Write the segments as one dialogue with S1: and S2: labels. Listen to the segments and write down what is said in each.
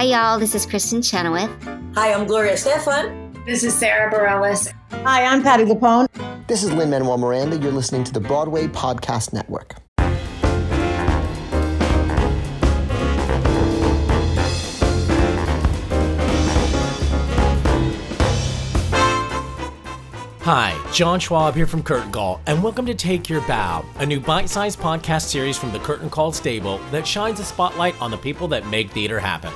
S1: Hi, y'all. This is Kristin Chenoweth.
S2: Hi, I'm Gloria Estefan.
S3: This is Sara Bareilles.
S4: Hi, I'm Patti LuPone.
S5: This is Lin Manuel Miranda. You're listening to the Broadway Podcast Network.
S6: Hi, John Schwab here from Curtain Call, and welcome to Take Your Bow, a new bite sized podcast series from the Curtain Call stable that shines a spotlight on the people that make theater happen.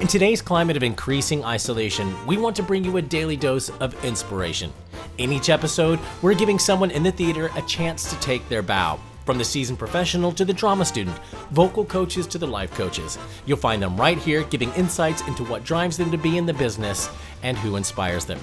S6: In today's climate of increasing isolation, we want to bring you a daily dose of inspiration. In each episode, we're giving someone in the theater a chance to take their bow. From the seasoned professional to the drama student, vocal coaches to the life coaches. You'll find them right here giving insights into what drives them to be in the business and who inspires them.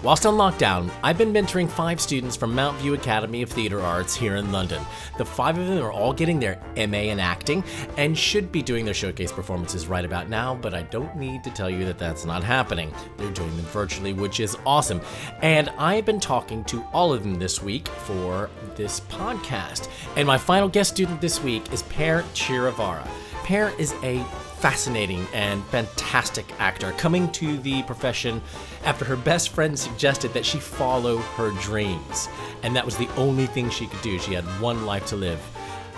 S6: Whilst on lockdown, I've been mentoring five students from Mountview Academy of Theatre Arts here in London. The five of them are all getting their MA in acting and should be doing their showcase performances right about now, but I don't need to tell you that that's not happening. They're doing them virtually, which is awesome. And I've been talking to all of them this week for this podcast. And my final guest student this week is Pear Chiravara. Pear is a fascinating and fantastic actor coming to the profession after her best friend suggested that she follow her dreams. And that was the only thing she could do. She had one life to live.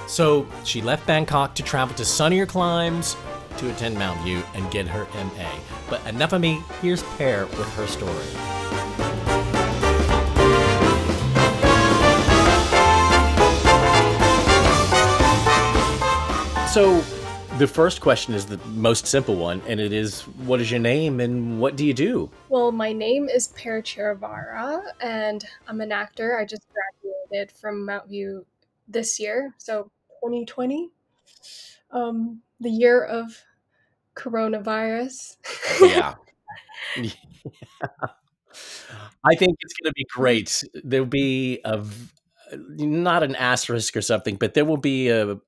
S6: So she left Bangkok to travel to sunnier climes to attend Mountview and get her MA. But enough of me, here's Pear with her story. So, the first question is the most simple one, and it is what is your name and what do you do?
S3: Well, my name is Pear Chiravara, and I'm an actor. I just graduated from Mountview this year, so 2020, um, the year of coronavirus.
S6: Yeah. I think it's going to be great. There'll be a not an asterisk or something, but there will be a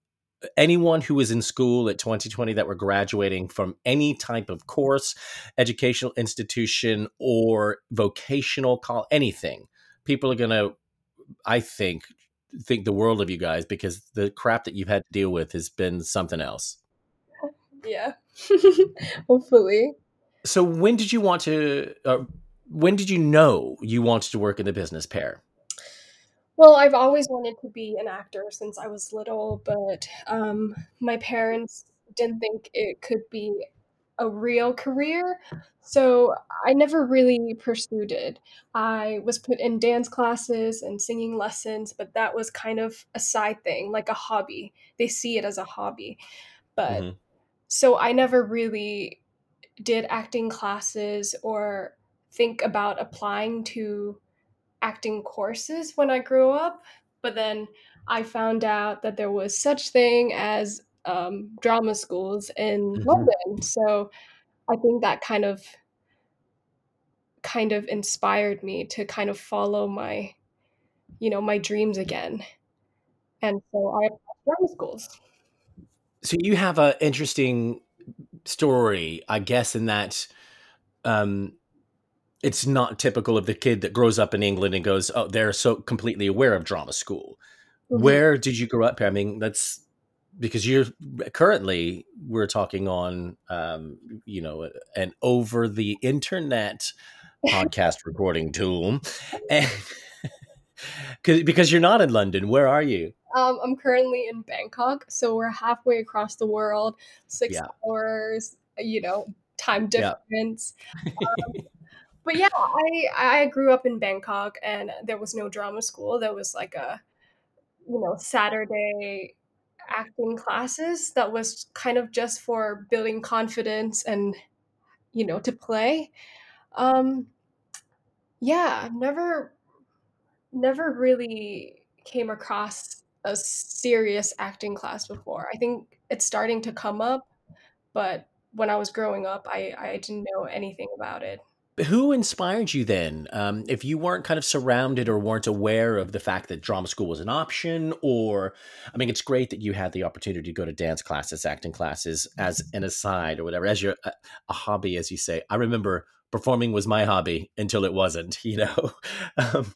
S6: anyone who was in school at 2020 that were graduating from any type of course, educational institution, or vocational call, anything. People are going to, I think, think the world of you guys because the crap that you've had to deal with has been something else.
S3: yeah, hopefully.
S6: So, when did you want to? Uh, when did you know you wanted to work in the business Pear?
S3: Well, I've always wanted to be an actor since I was little, but um, my parents didn't think it could be a real career, so I never really pursued it. I was put in dance classes and singing lessons, but that was kind of a side thing, like a hobby. They see it as a hobby. But
S6: Mhm.
S3: so I never really did acting classes or think about applying to acting courses when I grew up, but then I found out that there was such thing as um, drama schools in
S6: Mhm.
S3: London. So I think that kind of kind of inspired me to kind of follow my you know my dreams again. And so I applied drama schools.
S6: So you have an interesting story, I guess, in that um, it's not typical of the kid that grows up in England and goes, "Oh, they're so completely aware of drama school."
S3: Mhm.
S6: Where did you grow up? I mean, that's because you're currently we're talking on, um, you know, an over the internet podcast recording tool, and 'cause- because you're not in London. Where are you?
S3: Um, I'm currently in Bangkok, so we're halfway across the world, six
S6: Yeah.
S3: hours, you know, time
S6: Yeah.
S3: difference. Um, but yeah, I I grew up in Bangkok, and there was no drama school. There was like a you know Saturday acting classes that was kind of just for building confidence and you know to play. Um, yeah, never never really came across a serious acting class before. I think it's starting to come up, but when I was growing up, I I didn't know anything about it.
S6: Who inspired you then? Um, if you weren't kind of surrounded or weren't aware of the fact that drama school was an option, or I mean, it's great that you had the opportunity to go to dance classes, acting classes as an aside or whatever, as your a, a hobby, as you say. I remember performing was my hobby until it wasn't. You know, um,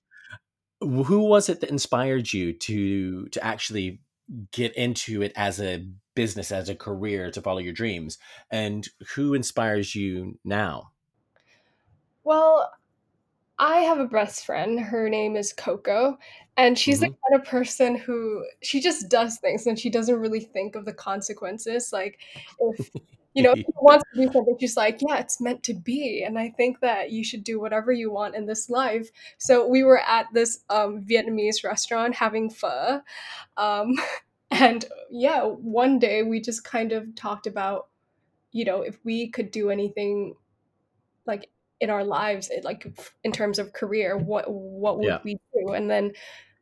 S6: who was it that inspired you to to actually get into it as a business as a career to follow your dreams. And who inspires you now?
S3: Well, I have a best friend. Her name is Coco, and she's the
S6: Mhm.
S3: kind of person who she just does things and she doesn't really think of the consequences. Like if you know, if she wants to do something, she's like, "Yeah, it's meant to be." And I think that you should do whatever you want in this life. So we were at this um, Vietnamese restaurant having pho, um, and yeah, one day we just kind of talked about, you know, if we could do anything like in our lives it, like in terms of career what what would
S6: Yeah.
S3: we do? And then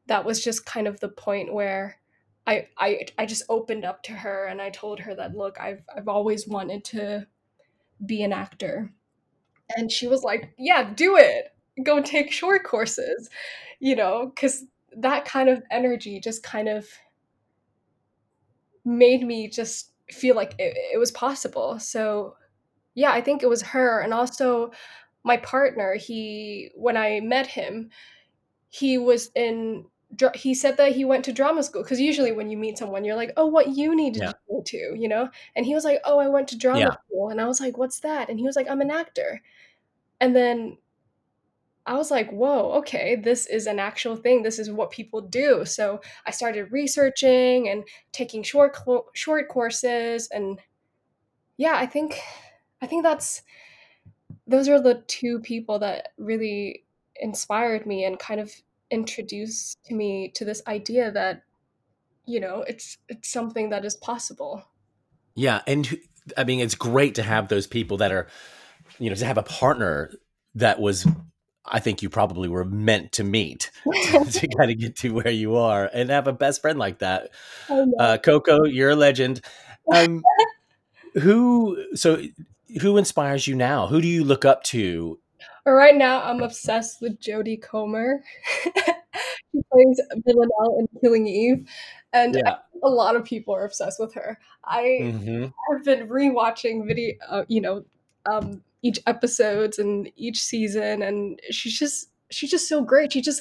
S3: that was just kind of the point where I, I I just opened up to her and I told her that look I've I've always wanted to be an actor. And she was like yeah do it. Go take short courses you know cuz that kind of energy just kind of made me just feel like it, it was possible. So yeah I think it was her and also my partner he when I met him he was in he said that he went to drama school because usually when you meet someone you're like oh what uni did
S6: Yeah.
S3: you go to? You know? And he was like oh i went to drama
S6: Yeah.
S3: school. And i was like what's that? And he was like i'm an actor. And then i was like whoa okay this is an actual thing. This is what people do. So i started researching and taking short short courses and yeah i think i think that's those are the two people that really inspired me and kind of introduced to me to this idea that you know it's it's something that is possible
S6: Yeah, and I mean, it's great to have those people that are, you know, to have a partner that was. I think you probably were meant to meet to kind of get to where you are, and have a best friend like that. Uh, Coco, you're a legend. Um, who? So, who inspires you now? Who do you look up to?
S3: Right now i'm obsessed with jodie comer she plays villanelle in killing eve and
S6: Yeah.
S3: a lot of people are obsessed with her i
S6: hmm
S3: I've been rewatching video, uh, you know, um, each episodes and each season, and she's just she's just so great. She just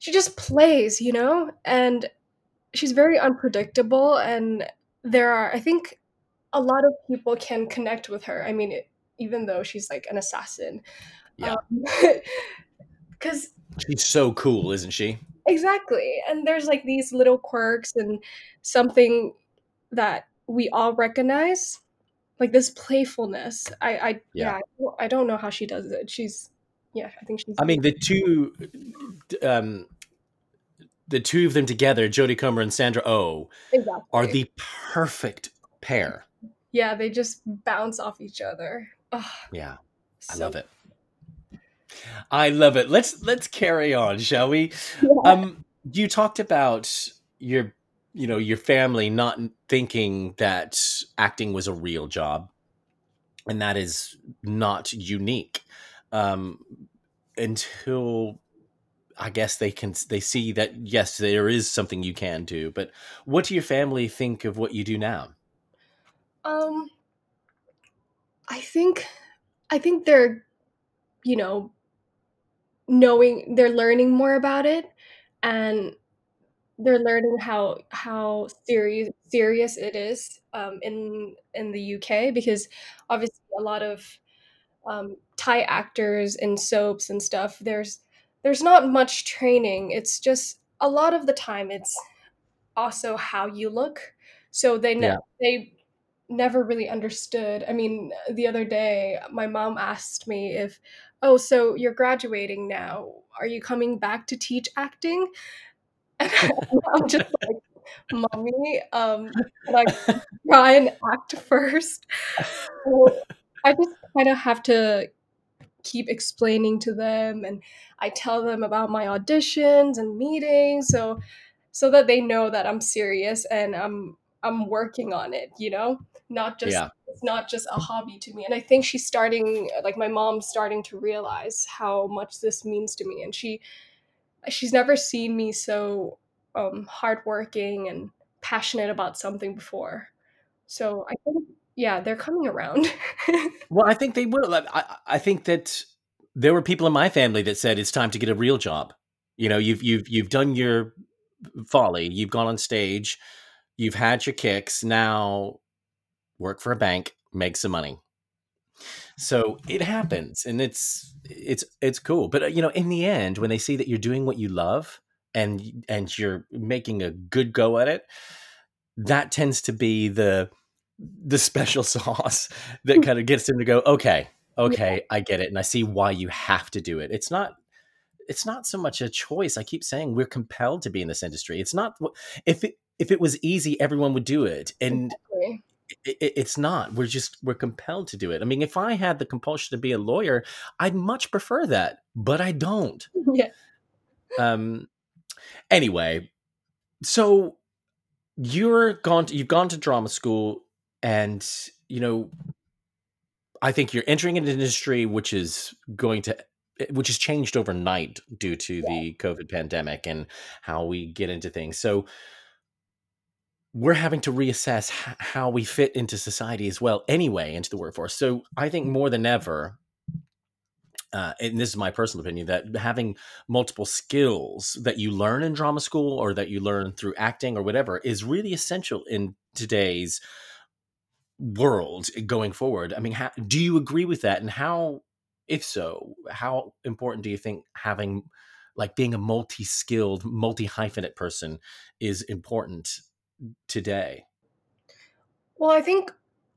S3: she just plays, you know, and she's very unpredictable. And there are, I think, a lot of people can connect with her. I mean, it, even though she's like an assassin,
S6: Yeah.
S3: because
S6: She's so cool, isn't she?
S3: Exactly. And there's like these little quirks and something that we all recognize, like this playfulness. I, I
S6: Yeah.
S3: yeah, I don't- I don't know how she does it. She's, yeah, I think she's.
S6: I mean, the two, um, the two of them together, Jodie Comer and Sandra Oh,
S3: exactly.
S6: are the perfect pair.
S3: Yeah, they just bounce off each other. Ugh,
S6: Yeah, I love it. I love it. Let's let's carry on, shall we?
S3: Yeah.
S6: Um, you talked about your, you know, your family not thinking that acting was a real job, and that is not unique. Um, until I guess they can they see that yes, there is something you can do. But what do your family think of what you do now?
S3: Um, I think, I think they're, you know, knowing they're learning more about it, and they're learning how how serious serious it is um, in in the UK because obviously a lot of um, Thai actors in soaps and stuff. There's there's not much training. It's just a lot of the time it's also how you look. So they know
S6: Yeah.
S3: they never really understood. I mean, the other day my mom asked me if, "Oh, so you're graduating now. Are you coming back to teach acting?" And I'm just like, "Mommy, um, can I try and act first? So I just kind of have to keep explaining to them and I tell them about my auditions and meetings so so that they know that I'm serious and I'm I'm working on it, you know? Not just
S6: Yeah.
S3: it's not just a hobby to me. And I think she's starting like my mom's starting to realize how much this means to me and she she's never seen me so um hardworking and passionate about something before. So I think yeah, they're coming around.
S6: Well, I think they will. I, I- I think that there were people in my family that said it's time to get a real job. You know, you've you've you've done your folly. You've gone on stage. You've had your kicks. Now work for a bank, make some money. So it happens, and it's it's it's cool. But uh, you know, in the end, when they see that you're doing what you love and and you're making a good go at it, that tends to be the the special sauce that kind of gets them to go, okay, okay, I get it, and I see why you have to do it. It's not it's not so much a choice. I keep saying we're compelled to be in this industry. It's not if it if it was easy, everyone would do it, and
S3: Exactly.
S6: it, it's not. We're just we're compelled to do it. I mean, if I had the compulsion to be a lawyer, I'd much prefer that, but I don't.
S3: Yeah.
S6: Um. Anyway, so you're gone. To, you've gone to drama school, and you know, I think you're entering an industry which is going to which has changed overnight due to the COVID pandemic and how we get into things. So we're having to reassess how we fit into society as well, anyway, into the workforce. So I think more than ever, uh, and this is my personal opinion, that having multiple skills that you learn in drama school or that you learn through acting or whatever is really essential in today's world going forward. I mean, how, do you agree with that? And how if so, how important do you think having like being a multi-skilled, multi-hyphenate person is important today?
S3: Well, I think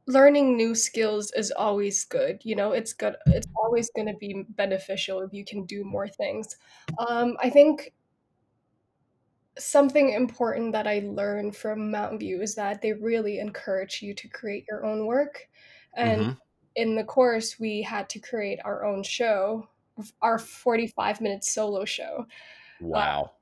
S3: learning new skills is always good. You know, it's good. It's always going to be beneficial if you can do more things. Um, I think something important that I learned from Mountview is that they really encourage you to create your own work. And
S6: hmm
S3: in the course, we had to create our own show, our 45 minute solo show. Uh,
S6: Wow.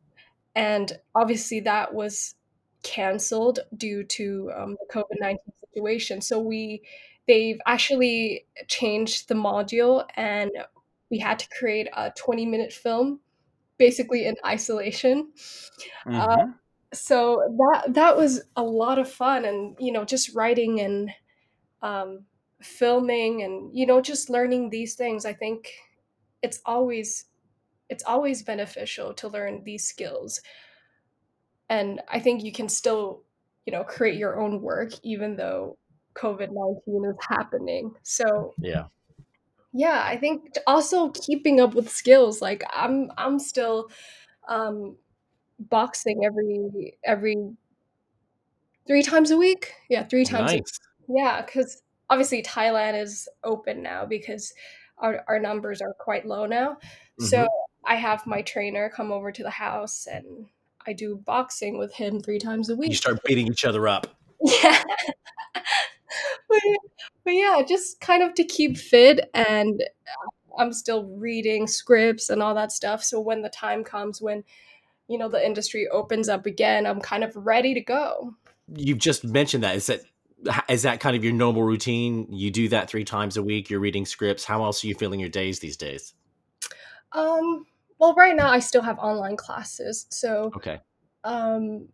S3: and obviously, that was canceled due to um, the COVID 19 situation. So we they've actually changed the module and we had to create a 20 minute film basically in isolation. Uh,
S6: hmm
S3: so that that was a lot of fun and you know just writing and um, filming and you know just learning these things i think it's always it's always beneficial to learn these skills and i think you can still you know create your own work even though covid-19 is happening so
S6: Yeah.
S3: yeah i think also keeping up with skills like i'm i'm still um boxing every every three times a week yeah three times a
S6: Nice.
S3: Yeah, because obviously Thailand is open now because our, our numbers are quite low now. So
S6: hmm
S3: I have my trainer come over to the house and I do boxing with him three times a week.
S6: You start beating each other up.
S3: Yeah. but, but yeah, just kind of to keep fit and I'm still reading scripts and all that stuff. So when the time comes when, you know, the industry opens up again, I'm kind of ready to go.
S6: You've just mentioned that. Is that is that kind of your normal routine? You do that three times a week. You're reading scripts. How else are you filling your days these days?
S3: Um, well, right now I still have online classes. So
S6: Okay.
S3: um,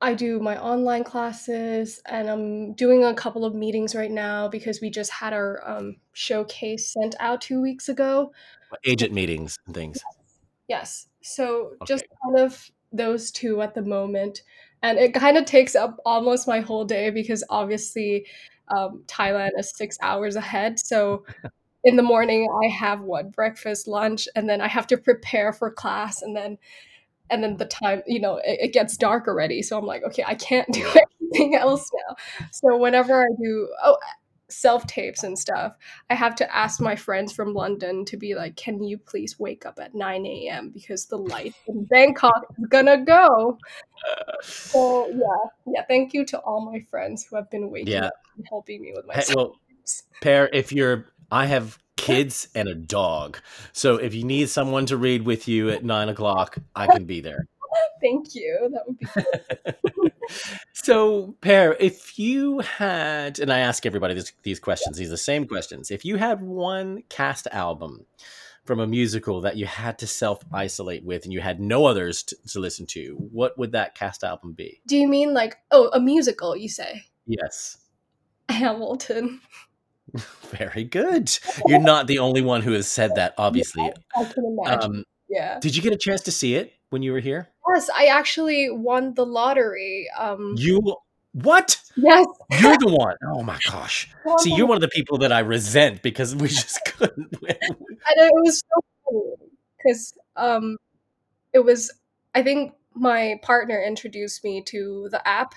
S3: I do my online classes and I'm doing a couple of meetings right now because we just had our um, showcase sent out two weeks ago.
S6: Agent meetings and things.
S3: Yes. So just kind of those two at the moment. And it kind of takes up almost my whole day because obviously um, Thailand is six hours ahead. So in the morning I have what breakfast, lunch, and then I have to prepare for class and then and then the time you know it, it gets dark already so i'm like okay i can't do anything else now so whenever i do oh self tapes and stuff i have to ask my friends from london to be like can you please wake up at 9 a.m because the light in bangkok is gonna go so yeah yeah thank you to all my friends who have been waking
S6: Yeah.
S3: up and helping me with my
S6: Hey, well, Pear, if you're, I have kids and a dog, so if you need someone to read with you at nine o'clock, I can be there.
S3: thank you that would be good
S6: so, Pear, if you had, and I ask everybody this, these questions, these are the same questions. If you had one cast album from a musical that you had to self isolate with and you had no others to, to listen to, what would that cast album be?
S3: do you mean like oh a musical you say
S6: Yes.
S3: hamilton
S6: Very good. You're not the only one who has said that, obviously.
S3: I can imagine.
S6: Um,
S3: yeah.
S6: did you get a chance to see it when you were here?
S3: Yes, I actually won the lottery. Um,
S6: You what?
S3: yes.
S6: You're the one. Oh my gosh. See, you're one of the people that I resent because we just couldn't win.
S3: and it was so funny because um, it was. I think my partner introduced me to the app,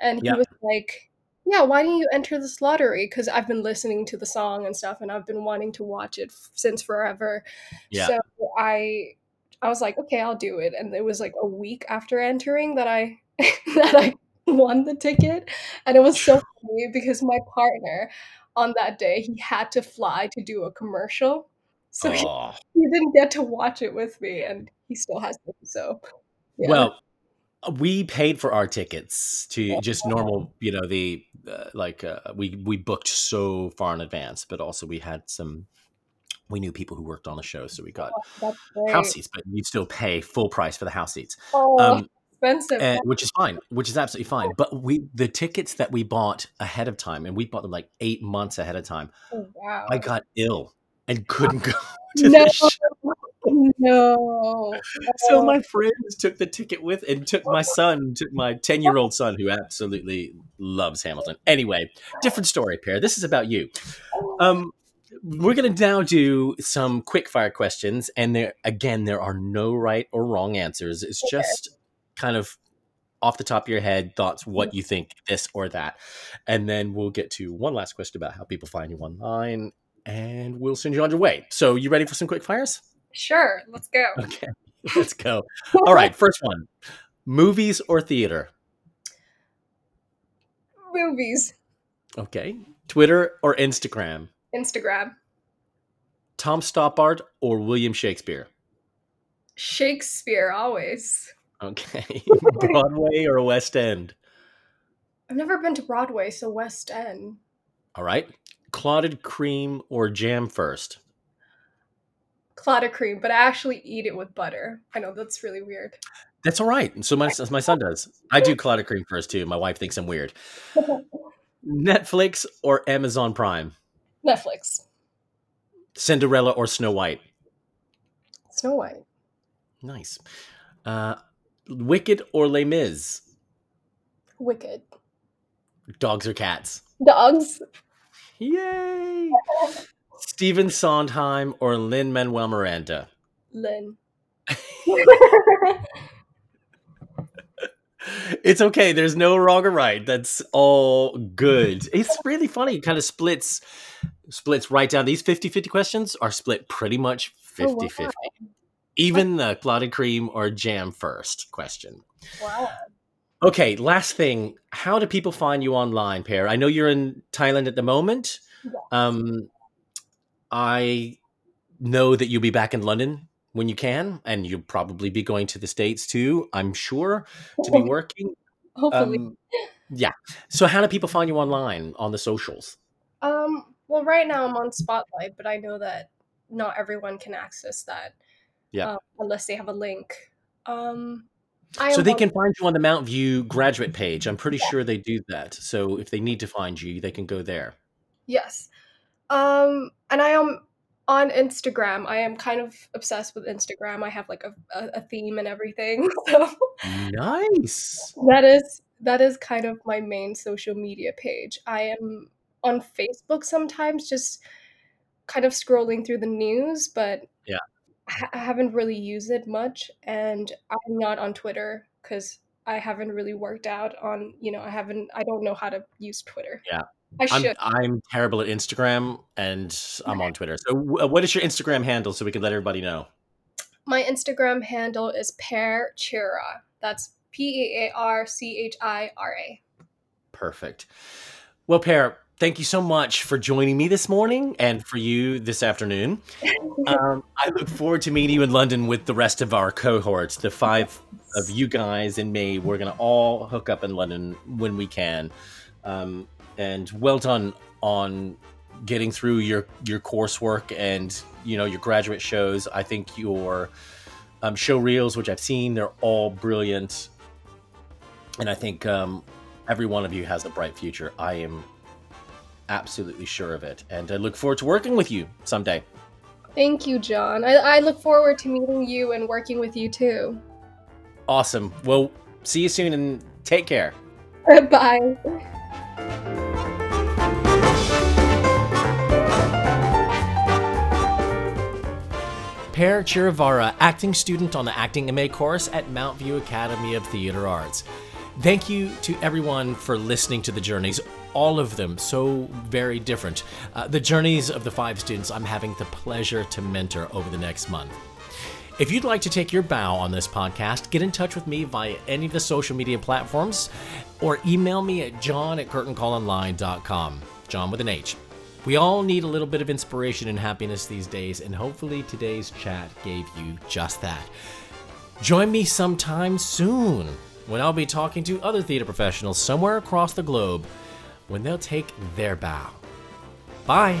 S3: and he
S6: Yeah.
S3: was like, "Yeah, why don't you enter this lottery?" Because I've been listening to the song and stuff, and I've been wanting to watch it f- since forever.
S6: Yeah.
S3: So I, I was like, "Okay, I'll do it." And it was like a week after entering that I that I won the ticket, and it was so funny because my partner on that day he had to fly to do a commercial. So he, he didn't get to watch it with me, and he still has them. So, yeah.
S6: Well, we paid for our tickets to just normal, you know, the uh, like uh, we we booked so far in advance, but also we had some we knew people who worked on the show, so we got
S3: great.
S6: house seats, but you'd still pay full price for the house seats.
S3: Oh,
S6: Um,
S3: expensive.
S6: and, which is fine, which is absolutely fine. But we the tickets that we bought ahead of time, and we bought them like eight months ahead of time.
S3: oh, wow.
S6: I got ill and couldn't go to
S3: no,
S6: the show.
S3: no.
S6: So
S3: Oh,
S6: my friends took the ticket with and took my son, took my 10 year old son who absolutely loves Hamilton. Anyway, different story, Pear. This is about you. Um, we're going to now do some quick fire questions. And there, again, there are no right or wrong answers. It's just kind of off the top of your head thoughts, what you think, this or that. And then we'll get to one last question about how people find you online. And we'll send you on your way. So, you ready for some quick fires?
S3: Sure, let's go.
S6: Okay, let's go. All right, first one movies or theater?
S3: Movies,
S6: Okay. Twitter or Instagram?
S3: Instagram,
S6: Tom Stoppard or William Shakespeare?
S3: Shakespeare, always.
S6: Okay. Broadway or West End?
S3: I've never been to Broadway, so West End.
S6: All right. Clotted cream or jam first?
S3: Clotted cream, but I actually eat it with butter. I know that's really weird.
S6: That's all right. So my, my son does. I do clotted cream first too. My wife thinks I'm weird. Netflix or Amazon Prime?
S3: Netflix,
S6: Cinderella or Snow White?
S3: Snow White,
S6: Nice. Uh, Wicked or Les Mis?
S3: Wicked,
S6: Dogs or cats?
S3: dogs,
S6: Yay! Stephen Sondheim or Lin Manuel Miranda?
S3: Lin.
S6: It's okay. There's no wrong or right. That's all good. It's really funny. It kind of splits splits right down. These 50-50 questions are split pretty much
S3: Oh,
S6: 50-50.
S3: wow.
S6: Even the clotted cream or jam first question.
S3: Wow.
S6: Okay, last thing. How do people find you online, Pear? I know you're in Thailand at the moment.
S3: Yes.
S6: Um, I know that you'll be back in London when you can, and you'll probably be going to the States too, I'm sure, to be working.
S3: Hopefully.
S6: Um, yeah. So, how do people find you online on the socials?
S3: Um, well, right now I'm on Spotlight, but I know that not everyone can access that.
S6: Yeah.
S3: um, unless they have a link. Um, I
S6: So, they can find you on the Mountview graduate page. I'm pretty sure they do that. So, if they need to find you, they can go there.
S3: Yes. Um, and I am on Instagram. I am kind of obsessed with Instagram. I have like a, a, a theme and everything. So
S6: Nice.
S3: that is that is kind of my main social media page. I am on Facebook sometimes, just kind of scrolling through the news, but
S6: Yeah.
S3: I ha- I haven't really used it much. And I'm not on Twitter because I haven't really worked out on. You know, I haven't. I don't know how to use Twitter.
S6: Yeah.
S3: I
S6: I'm,
S3: should.
S6: I'm terrible at Instagram and I'm on Twitter. So, wh- uh, what is your Instagram handle so we can let everybody know?
S3: My Instagram handle is Pear Chira. That's P E A R C H I R A.
S6: Perfect. Well, Pear, thank you so much for joining me this morning and for you this afternoon. Um, I look forward to meeting you in London with the rest of our cohorts, the five of you guys and me. We're going to all hook up in London when we can. Um, and well done on getting through your your coursework and you know your graduate shows. I think your um, show reels, which I've seen, they're all brilliant, and I think um, every one of you has a bright future. I am absolutely sure of it, and I look forward to working with you someday.
S3: Thank you, John. I, I look forward to meeting you and working with you too.
S6: Awesome. Well, see you soon and take care.
S3: Bye.
S6: Pear Chiravara, acting student on the Acting MA course at Mountview Academy of Theater Arts. Thank you to everyone for listening to the journeys, all of them so very different. Uh, the journeys of the five students I'm having the pleasure to mentor over the next month. If you'd like to take your bow on this podcast, get in touch with me via any of the social media platforms or email me at john at curtaincallonline.com. John with an H. We all need a little bit of inspiration and happiness these days, and hopefully today's chat gave you just that. Join me sometime soon when I'll be talking to other theater professionals somewhere across the globe when they'll take their bow. Bye.